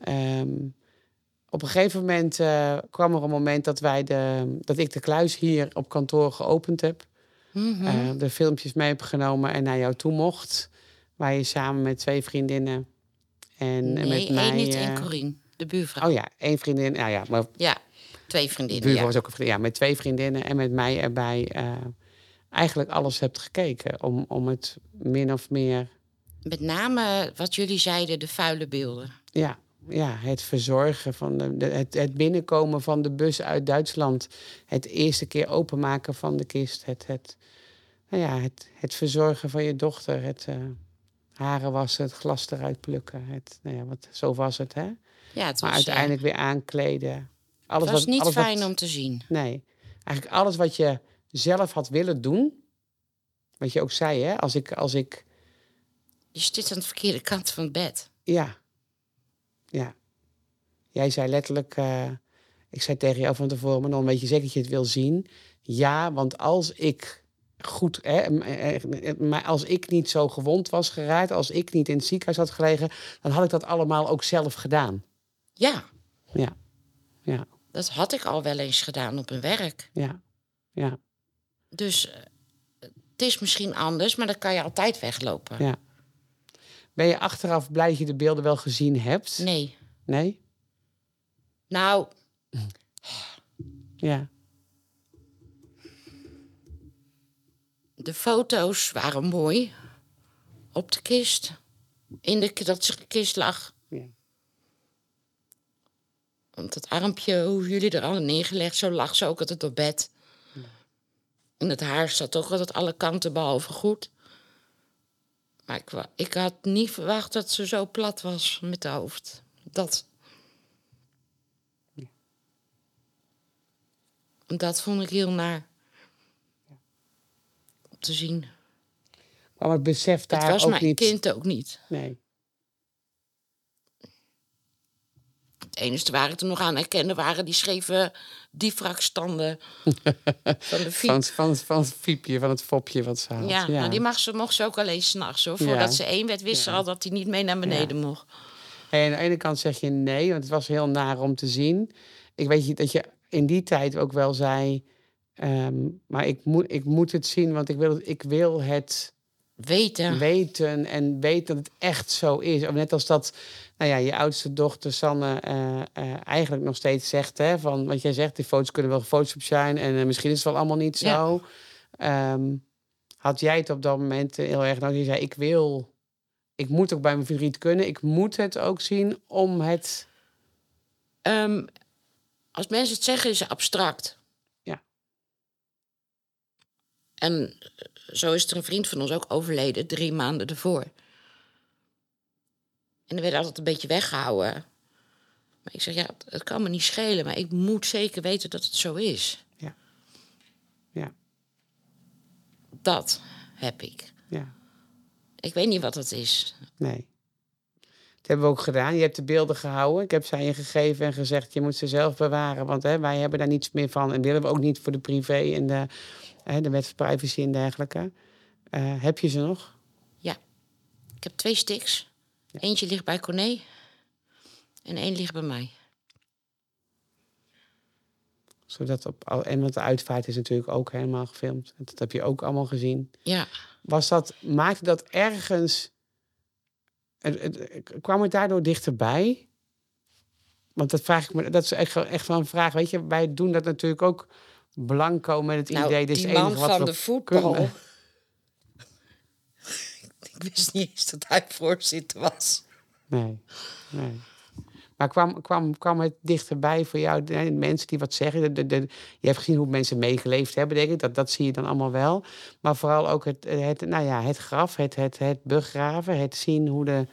Ehm, op een gegeven moment eh, kwam er een moment dat, wij de, dat ik de kluis hier op kantoor geopend heb. Eh, de filmpjes mee heb genomen en naar jou toe mocht. Waar je samen met twee vriendinnen en, en nee, met mij... één niet eh, en Corine, de buurvrouw. Oh ja, één vriendin. Nou ja, maar Ja, twee vriendinnen. buurvrouw Ja. was ook een vriendin. Ja, met twee vriendinnen en met mij erbij. eh, eigenlijk alles hebt gekeken. Om, om het min of meer... Met name wat jullie zeiden, de vuile beelden. Ja, ja het verzorgen van de, het, het binnenkomen van de bus uit Duitsland. Het eerste keer openmaken van de kist. Het, het, nou ja, het, het verzorgen van je dochter. Het eh, haren wassen, het glas eruit plukken. Het, nou ja, wat, zo was het, hè? Ja, het Maar was, eh, uiteindelijk weer aankleden. Alles het was wat, niet alles wat- fijn om te zien. Nee, eigenlijk alles wat je zelf had willen doen. Wat je ook zei, hè? Als ik, als ik Je zit aan de verkeerde kant van het bed. Ja. Ja. Jij zei letterlijk, eh, ik zei tegen jou van tevoren, maar dan weet je zeker dat je het wil zien. Ja, want als ik goed, hè, eh, eh, maar als ik niet zo gewond was geraakt, als ik niet in het ziekenhuis had gelegen, dan had ik dat allemaal ook zelf gedaan. Ja, Ja, ja, dat had ik al wel eens gedaan op een werk. ja, ja, Dus eh, het is misschien anders, maar dan kan je altijd weglopen. ja. Ben je achteraf blij dat je de beelden wel gezien hebt? Nee. Nee? Nou, Ja, de foto's waren mooi. Op de kist. In de dat de kist lag. Want het armpje, hoe jullie er al neergelegd, zo lag ze ook altijd op bed. En het haar zat ook altijd alle kanten behalve goed. Maar ik, ik had niet verwacht dat ze zo plat was met de hoofd. Dat. Dat vond ik heel naar. Om te zien. maar het besef daar het was ook mijn niet. kind ook niet. Nee. Het enige waar ik er nog aan herkende waren die scheve diefrakstanden van de. Van, het- van, van het fiepje, van het fopje wat ze had. Ja, maar die mag ze, mocht ze ook alleen s'nachts hoor. Voordat Ja. ze één werd, wist ze al dat hij niet mee naar beneden mocht. En aan de ene kant zeg je nee, want het was heel naar om te zien. Ik weet je, dat je in die tijd ook wel zei... ehm, maar ik moet, ik moet het zien, want ik wil ik wil het Weten. weten en weten dat het echt zo is. Of net als dat nou ja, je oudste dochter Sanne eh, eh, eigenlijk nog steeds zegt... Hè, van, wat jij zegt, die foto's kunnen wel gefotoshopt zijn... en eh, misschien is het wel allemaal niet Ja. zo. Ehm, had jij het op dat moment heel erg nodig? Je zei, ik wil... Ik moet ook bij mijn verdriet kunnen. Ik moet het ook zien om het... Ehm, als mensen het zeggen, is het abstract. Ja. En zo is er een vriend van ons ook overleden, drie maanden ervoor. En er werd altijd een beetje weggehouden. Maar ik zeg, ja, het, kan me niet schelen, maar ik moet zeker weten dat het zo is. Ja. Ja. Dat heb ik. Ja. Ik weet niet wat het is. Nee. Dat hebben we ook gedaan. Je hebt de beelden gehouden. Ik heb ze aan je gegeven en gezegd... je moet ze zelf bewaren. Want hè, wij hebben daar niets meer van. En willen we ook niet voor de privé en de, de wet van privacy en dergelijke. Eh, heb je ze nog? Ja. Ik heb twee sticks. Eentje ligt bij Corné. En één ligt bij mij. Zodat op, al- en want de uitvaart is natuurlijk ook helemaal gefilmd. Dat heb je ook allemaal gezien. Ja. Was dat, maakte dat ergens... Kwam het daardoor dichterbij? Want dat vraag ik me... Dat is echt, echt wel een vraag. Weet je, wij doen dat natuurlijk ook blanco met het Nou, idee... dit is het enige wat van we de voetbal. kunnen. ik wist niet eens dat hij voorzitter was. Nee, nee. Maar kwam, kwam, kwam het dichterbij voor jou, de, mensen die wat zeggen? De, de, de- je hebt gezien hoe mensen meegeleefd hebben, denk ik. Dat, dat zie je dan allemaal wel. Maar vooral ook het, het, nou ja, het graf, het, het, het begraven, het zien hoe de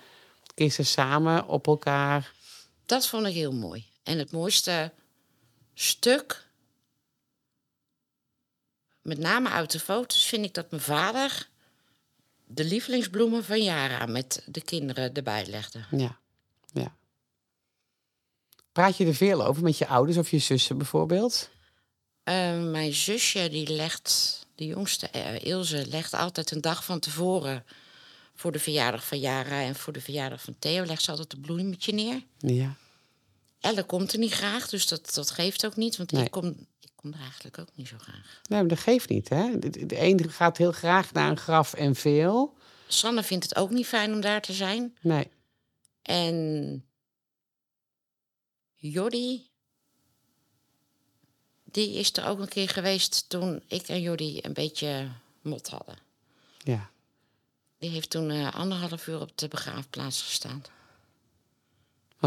kisten samen op elkaar... Dat vond ik heel mooi. En het mooiste stuk, met name uit de foto's, vind ik dat mijn vader de lievelingsbloemen van Jara met de kinderen erbij legde. Ja, ja. Praat je er veel over met je ouders of je zussen bijvoorbeeld? Eh, mijn zusje, die legt, de jongste, eh, Ilse, legt altijd een dag van tevoren voor de verjaardag van Jara en voor de verjaardag van Theo, legt ze altijd een bloemetje neer. Ja, Elle komt er niet graag, dus dat, dat geeft ook niet. Want Nee. ik, kom, eigenlijk ook niet zo graag. Nee, maar dat geeft niet, hè? De, de een gaat heel graag naar een graf en veel. Sanne vindt het ook niet fijn om daar te zijn. Nee. En Jordi, die is er ook een keer geweest toen ik en Jordi een beetje mot hadden. Ja. Die heeft toen eh, anderhalf uur op de begraafplaats gestaan.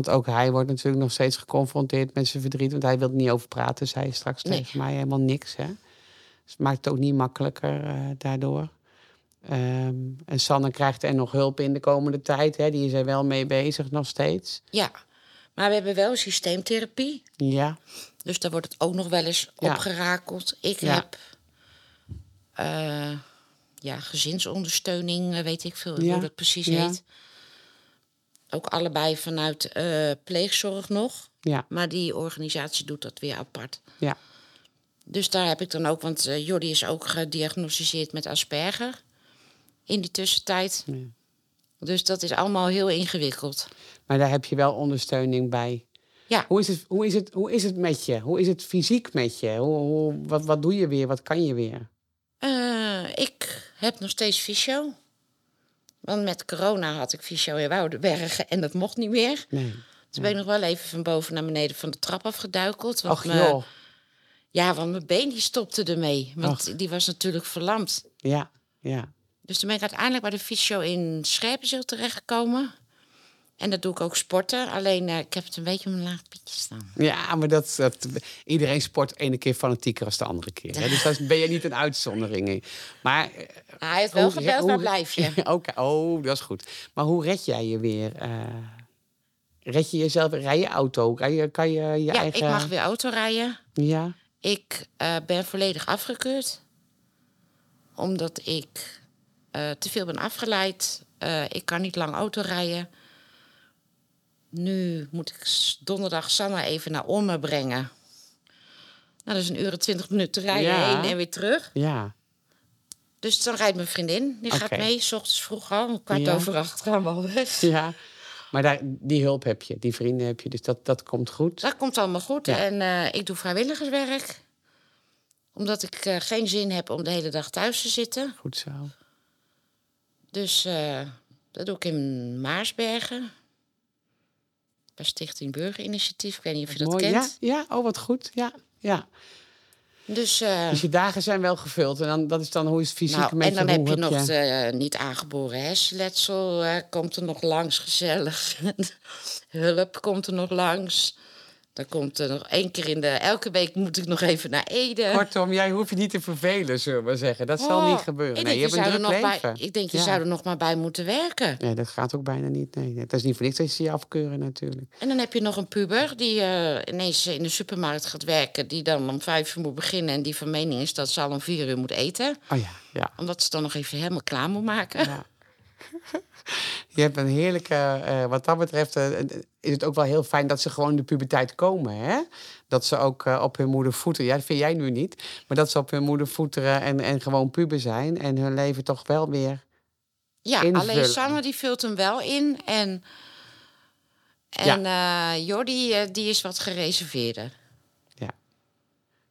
Want ook hij wordt natuurlijk nog steeds geconfronteerd met zijn verdriet. Want hij wil er niet over praten, zei hij straks Nee. tegen mij. Helemaal niks, hè? Dus het maakt het ook niet makkelijker eh, daardoor. Ehm, en Sanne krijgt er nog hulp in de komende tijd. Hè? Die is er wel mee bezig nog steeds. Ja, maar we hebben wel systeemtherapie. Ja, Dus daar wordt het ook nog wel eens Ja. opgerakeld. Ik Ja. heb eh, ja, gezinsondersteuning, eh, weet ik veel Ja. hoe dat precies Ja. heet. Ook allebei vanuit eh, pleegzorg nog. ja, Maar die organisatie doet dat weer apart. ja. Dus daar heb ik dan ook, want eh Jordi is ook gediagnosticeerd met Asperger in die tussentijd. Ja. Dus dat is allemaal heel ingewikkeld. Maar daar heb je wel ondersteuning bij. Ja, Hoe is het, hoe is het, hoe is het met je? Hoe is het fysiek met je? Hoe, hoe, wat, wat doe je weer? Wat kan je weer? Eh, ik heb nog steeds fysio. Want met corona had ik fysio in Woudenbergen en dat mocht niet meer. Nee. Toen ben ik nog wel even van boven naar beneden van de trap afgeduikeld. want me- joh. Ja, want mijn been die stopte ermee. Want die was natuurlijk verlamd. Ja, ja. Dus toen ben ik uiteindelijk bij de fysio in Scherpenzeel terechtgekomen. En dat doe ik ook sporten. Alleen eh, ik heb het een beetje op een laag pitje staan. Ja, maar dat, dat, iedereen sport ene keer fanatieker als de andere keer. Hè? Dus daar ben je niet een uitzondering in. Maar, eh, Hij heeft wel gebeld, waar blijf je? Oké, oh, dat is goed. Maar hoe red jij je weer? eh, red je jezelf? Rij je auto? Rij je, kan je je Ja, eigen... ik mag weer auto rijden. Ja, Ik ben volledig afgekeurd. Omdat ik te veel ben afgeleid. Ik kan niet lang auto rijden. Nu moet ik donderdag Sanna even naar Omme brengen. Nou, dat is een uur en twintig minuten rijden Ja. heen en weer terug. ja. Dus dan rijdt mijn vriendin. Die gaat mee, s ochtends vroeg al. Om kwart Ja. over acht gaan we al weg. ja. Maar daar, die hulp heb je, die vrienden heb je. Dus dat, dat komt goed. Dat komt allemaal goed. Ja. En eh, ik doe vrijwilligerswerk. Omdat ik eh, geen zin heb om de hele dag thuis te zitten. Goed zo. Dus eh, dat doe ik in Maarsbergen. Bij Stichting Burgerinitiatief. Ik weet niet of je dat Mooi. kent. Ja, ja, oh wat goed. Ja, ja. Dus, eh, Dus je dagen zijn wel gevuld. En dan, dat is dan hoe is het fysiek nou, met en dan je? heb je nog de eh, niet aangeboren hersenletsel. eh, komt er nog langs, gezellig. Hulp komt er nog langs. Dan komt er nog één keer in de... Elke week moet ik nog even naar Ede. Kortom, jij hoeft je niet te vervelen, zullen we zeggen. Dat zal Oh, niet gebeuren. Ik Nee, je je hebt een zou er druk nog bij, leven. ik denk, je Ja. zou er nog maar bij moeten werken. Nee, dat gaat ook bijna niet. Nee, het is niet voor niks dat ze je afkeuren natuurlijk. En dan heb je nog een puber die eh, ineens in de supermarkt gaat werken... die dan om vijf uur moet beginnen... en die van mening is dat ze al om vier uur moet eten. Oh ja, ja. Omdat ze dan nog even helemaal klaar moet maken. ja. Je hebt een heerlijke, eh, wat dat betreft eh, is het ook wel heel fijn dat ze gewoon in de puberteit komen. Hè? Dat ze ook eh, op hun moeder voeten, ja, dat vind jij nu niet, maar dat ze op hun moeder voeteren en, en gewoon puber zijn en hun leven toch wel weer. Ja, invullen. alleen Sanne die vult hem wel in. En, en eh, Jordi eh, die is wat gereserveerder.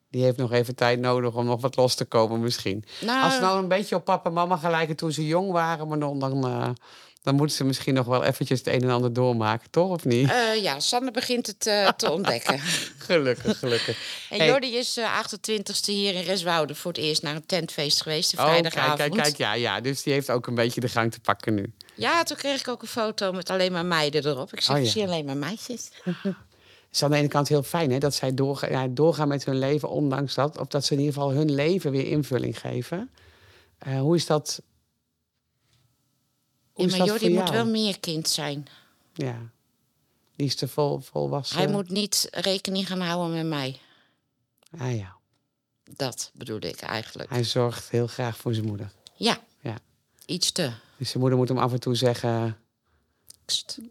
Die heeft nog even tijd nodig om nog wat los te komen misschien. Nou, Als ze nou een beetje op papa en mama gelijken toen ze jong waren, maar dan, dan, eh, dan moeten ze misschien nog wel eventjes het een en ander doormaken, toch? Of niet? eh, ja, Sanne begint het eh, te ontdekken. Gelukkig, gelukkig. En Hey. Jordi is eh 28e hier in Reswoude voor het eerst naar een tentfeest geweest, de Oh, kijk, vrijdagavond. kijk, kijk. Ja, ja, dus die heeft ook een beetje de gang te pakken nu. Ja, toen kreeg ik ook een foto met alleen maar meiden erop. Ik zeg, Oh, ja. zie alleen maar meisjes. Het is aan de ene kant heel fijn hè, dat zij doorga ja, doorgaan met hun leven, ondanks dat. Of dat ze in ieder geval hun leven weer invulling geven. Eh, hoe is dat? Hoe Ja, is maar dat Jordi voor moet wel meer kind zijn. Ja. Die is te vol, volwassen. Hij moet niet rekening gaan houden met mij. Ah ja. Dat bedoel ik eigenlijk. Hij zorgt heel graag voor zijn moeder. Ja, Ja. iets te. Dus zijn moeder moet hem af en toe zeggen...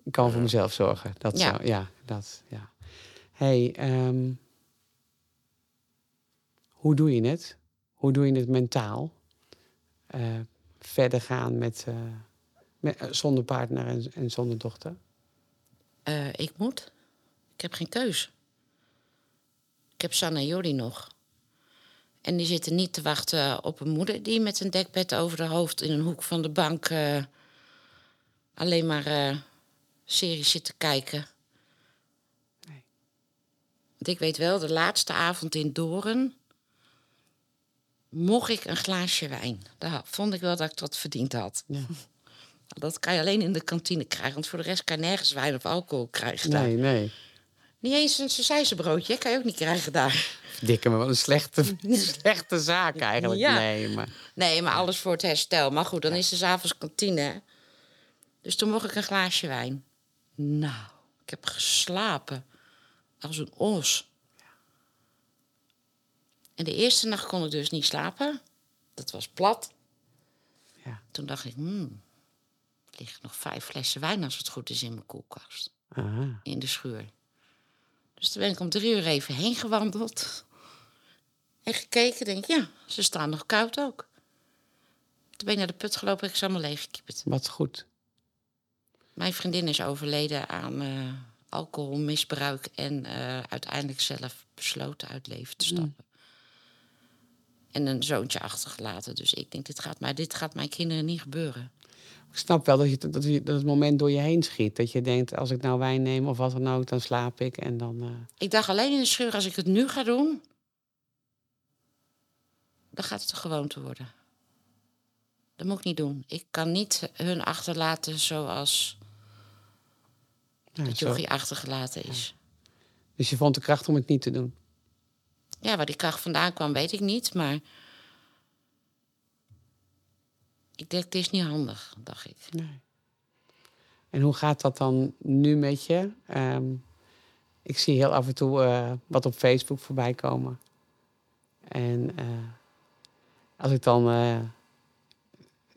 Ik kan voor mezelf zorgen. Dat Ja. Zo, ja, dat, ja. Hey, ehm, hoe doe je het? Hoe doe je het mentaal? Eh, verder gaan met, eh, met, eh, zonder partner en, en zonder dochter? Ik moet. Ik heb geen keus. Ik heb Sanne en Jordi nog. En die zitten niet te wachten op een moeder die met een dekbed over haar hoofd in een hoek van de bank alleen maar series zit te kijken. Want ik weet wel, de laatste avond in Doren mocht ik een glaasje wijn. Daar vond ik wel dat ik dat verdiend had. Ja. Dat kan je alleen in de kantine krijgen, want voor de rest kan je nergens wijn of alcohol krijgen. daar. Nee, nee. Niet eens een sausijzenbroodje, kan je ook niet krijgen daar. Dikke, maar wat een slechte, slechte zaak eigenlijk. Ja. Nee, maar... Nee, maar alles voor het herstel. Maar goed, dan is er s'avonds kantine. Dus toen mocht ik een glaasje wijn. Nou, ik heb geslapen. Als een os. En de eerste nacht kon ik dus niet slapen. Dat was plat. Ja. Toen dacht ik, hmm, er liggen nog vijf flessen wijn als het goed is in mijn koelkast. Aha. in de schuur. Dus toen ben ik om drie uur even heen gewandeld. En gekeken, denk ik, ja, ze staan nog koud ook. Toen ben ik naar de put gelopen en ik ze allemaal leeggekieperd. Wat goed. Mijn vriendin is overleden aan eh, alcoholmisbruik... en eh, uiteindelijk zelf besloten uit leven te stappen. En een zoontje achtergelaten. Dus ik denk, dit gaat, mij, dit gaat mijn kinderen niet gebeuren. Ik snap wel dat, je, dat, je, dat het moment door je heen schiet. Dat je denkt, als ik nou wijn neem of wat dan ook, dan slaap ik. En dan... eh, Ik dacht alleen in de schuur, als ik het nu ga doen... dan gaat het een gewoonte worden. Dat moet ik niet doen. Ik kan niet hun achterlaten zoals ja, zo. jochie achtergelaten is. Dus je vond de kracht om het niet te doen. Ja, waar die kracht vandaan kwam, weet ik niet. Maar ik denk, het is niet handig, dacht ik. Nee. En hoe gaat dat dan nu met je? Ehm, ik zie heel af en toe eh, wat op Facebook voorbij komen. En eh, als ik dan. eh,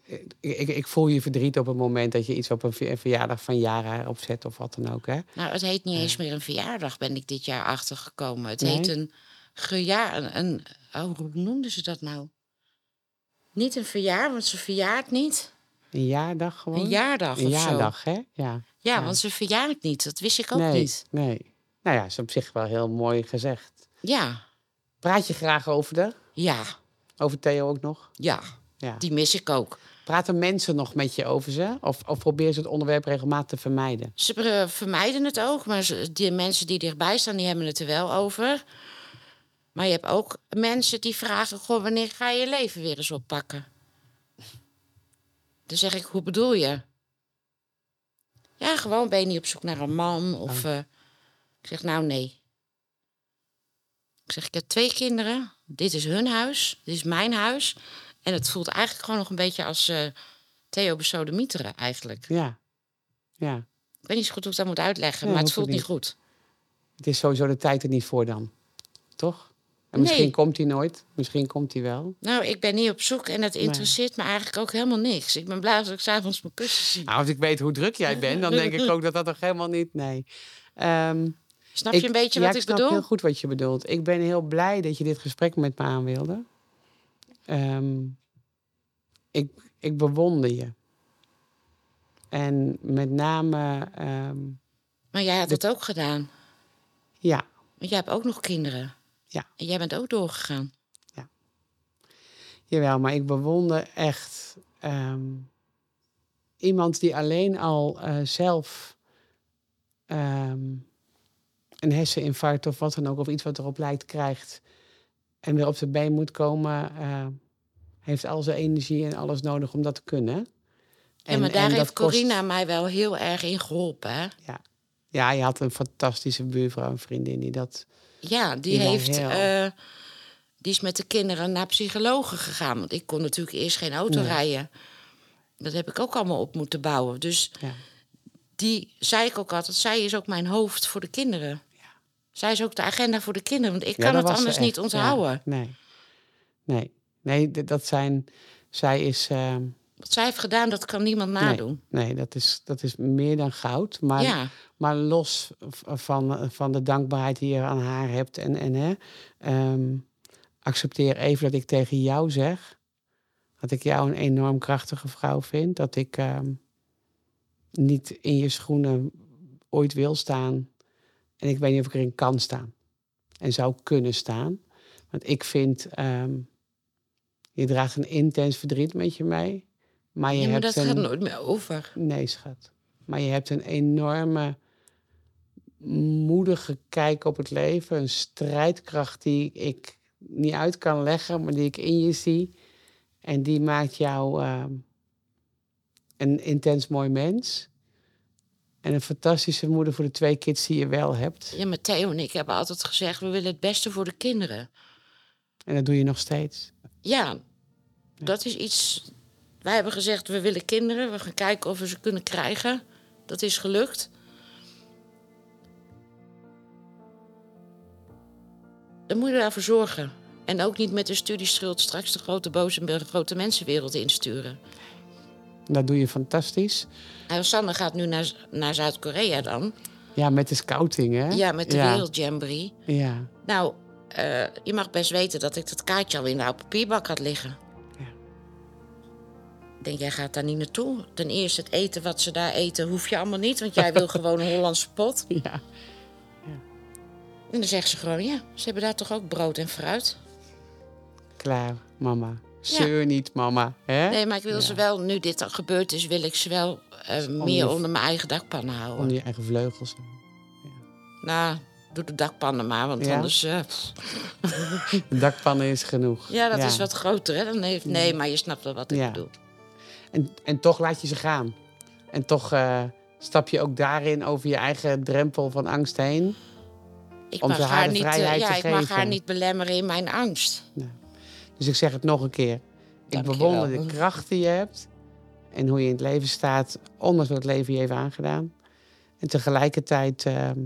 ik, ik, ik voel je verdriet op het moment dat je iets op een ver- verjaardag van Jara opzet of wat dan ook. Hè? Nou, het heet niet eens meer een verjaardag, ben ik dit jaar achtergekomen. Het Nee? heet een gejaar... Een, een, oh, hoe noemden ze dat nou? Niet een verjaar, want ze verjaart niet. Een jaardag gewoon? Een jaardag Een jaardag, hè? Ja. Ja, Ja. want ze verjaart niet. Dat wist ik ook nee, niet. nee. Nou ja, is op zich wel heel mooi gezegd. Ja, Praat je graag over de? ja, Over Theo ook nog? ja. Ja. Die mis ik ook. Praten mensen nog met je over ze? Of, of proberen ze het onderwerp regelmatig te vermijden? Ze vermijden het ook, maar die mensen die dichtbij staan, die hebben het er wel over. Maar je hebt ook mensen die vragen: Goh, wanneer ga je je leven weer eens oppakken? Dan zeg ik: Hoe bedoel je? Ja, gewoon ben je niet op zoek naar een man? Of eh, ik zeg: Nou, nee. Ik zeg: Ik heb twee kinderen. Dit is hun huis. Dit is mijn huis. En het voelt eigenlijk gewoon nog een beetje als eh Theo besodemieteren, eigenlijk. Ja. Ja. Ik weet niet zo goed hoe ik dat moet uitleggen, maar het voelt het niet niet. goed. Het is sowieso de tijd er niet voor dan. Toch? En misschien Nee. komt hij nooit. Misschien komt hij wel. Nou, ik ben niet op zoek en het interesseert me eigenlijk ook helemaal niks. Ik ben blij als ik s'avonds mijn kussen zie. Nou, als ik weet hoe druk jij bent, dan denk ik ook dat dat toch helemaal niet... Nee. Ehm, Snap je ik- een beetje ja, wat ik ik snap bedoel? heel goed wat je bedoelt. Ik ben heel blij dat je dit gesprek met me aan wilde. Ehm, ik, ik bewonder je. En met name, ehm, Maar jij had De- het ook gedaan. ja, Want jij hebt ook nog kinderen. Ja. En jij bent ook doorgegaan. Jawel, maar ik bewonder echt ehm, iemand die alleen al eh, zelf een herseninfarct of wat dan ook, of iets wat erop lijkt, krijgt en weer op zijn been moet komen, eh, heeft al zijn energie en alles nodig om dat te kunnen. ja, maar daar dat heeft kost- Corina mij wel heel erg in geholpen. Hè? Ja. ja, je had een fantastische buurvrouw, een vriendin die dat. Ja, die, heeft... heel- eh, die is met de kinderen naar psychologen gegaan. Want ik kon natuurlijk eerst geen auto Nee. rijden. Dat heb ik ook allemaal op moeten bouwen. Dus Ja. die zei ik ook altijd, zij is ook mijn hoofd voor de kinderen. Zij is ook de agenda voor de kinderen, want ik kan het anders niet onthouden. ja. nee, nee, nee, dat zijn. Zij is. ehm, Wat zij heeft gedaan, dat kan niemand nadoen. Nee, dat is, dat is meer dan goud. Maar, Ja, maar los van, van de dankbaarheid die je aan haar hebt. En, en hè, ehm, accepteer even dat ik tegen jou zeg. Dat ik jou een enorm krachtige vrouw vind. Dat ik ehm, niet in je schoenen ooit wil staan. En ik weet niet of ik erin kan staan. En zou kunnen staan. Want ik vind, ehm, je draagt een intens verdriet met je mee. Maar je Ja, maar hebt dat een... gaat nooit meer over. Nee, schat. Maar je hebt een enorme moedige kijk op het leven. Een strijdkracht die ik niet uit kan leggen, maar die ik in je zie. En die maakt jou ehm, een intens mooi mens. En een fantastische moeder voor de twee kids die je wel hebt. Ja, maar Theo en ik hebben altijd gezegd... we willen het beste voor de kinderen. En dat doe je nog steeds. Ja, dat is iets... Wij hebben gezegd, we willen kinderen. We gaan kijken of we ze kunnen krijgen. Dat is gelukt. Dan moet je daarvoor zorgen. En ook niet met de studieschuld straks de grote boze de grote mensenwereld insturen. Dat doe je fantastisch. En Sanne gaat nu naar, naar Zuid-Korea dan. Ja, met de scouting, hè? Ja, met de ja. Wereldjamboree. Ja, Nou, eh, je mag best weten dat ik dat kaartje al in de oude papierbak had liggen. Ja. Ik denk, jij gaat daar niet naartoe. Ten eerste, het eten wat ze daar eten, hoef je allemaal niet. Want jij wil gewoon een Hollandse pot. ja. En dan zegt ze gewoon, ja, ze hebben daar toch ook brood en fruit. Klaar, mama. Zeur niet, mama. Hè? Nee, maar ik wil ze wel, nu dit al gebeurd is, wil ik ze wel eh, meer je- onder mijn eigen dakpannen houden. Onder je eigen vleugels. Nou, doe de dakpannen maar, want Ja? anders... De dakpannen is genoeg. ja, dat is wat groter, hè? Dan heeft, nee, maar je snapt wel wat ik Ja. bedoel. En, en toch laat je ze gaan. En toch eh, stap je ook daarin over je eigen drempel van angst heen. Ik Om mag haar niet, ja, ik mag haar niet belemmeren in mijn angst. Dus ik zeg het nog een keer. Ik bewonder de kracht die je hebt. En hoe je in het leven staat, ondanks wat het leven je heeft aangedaan. En tegelijkertijd, ehm,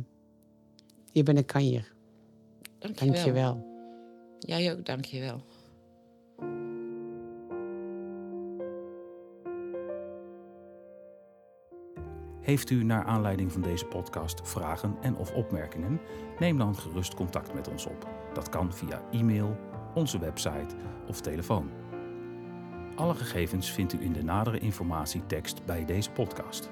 je bent een kanjer. Dank Dank je wel. Jij ook, dank je wel. Heeft u naar aanleiding van deze podcast vragen en of opmerkingen? Neem dan gerust contact met ons op. Dat kan via e-mail, onze website of telefoon. Alle gegevens vindt u in de nadere informatietekst bij deze podcast.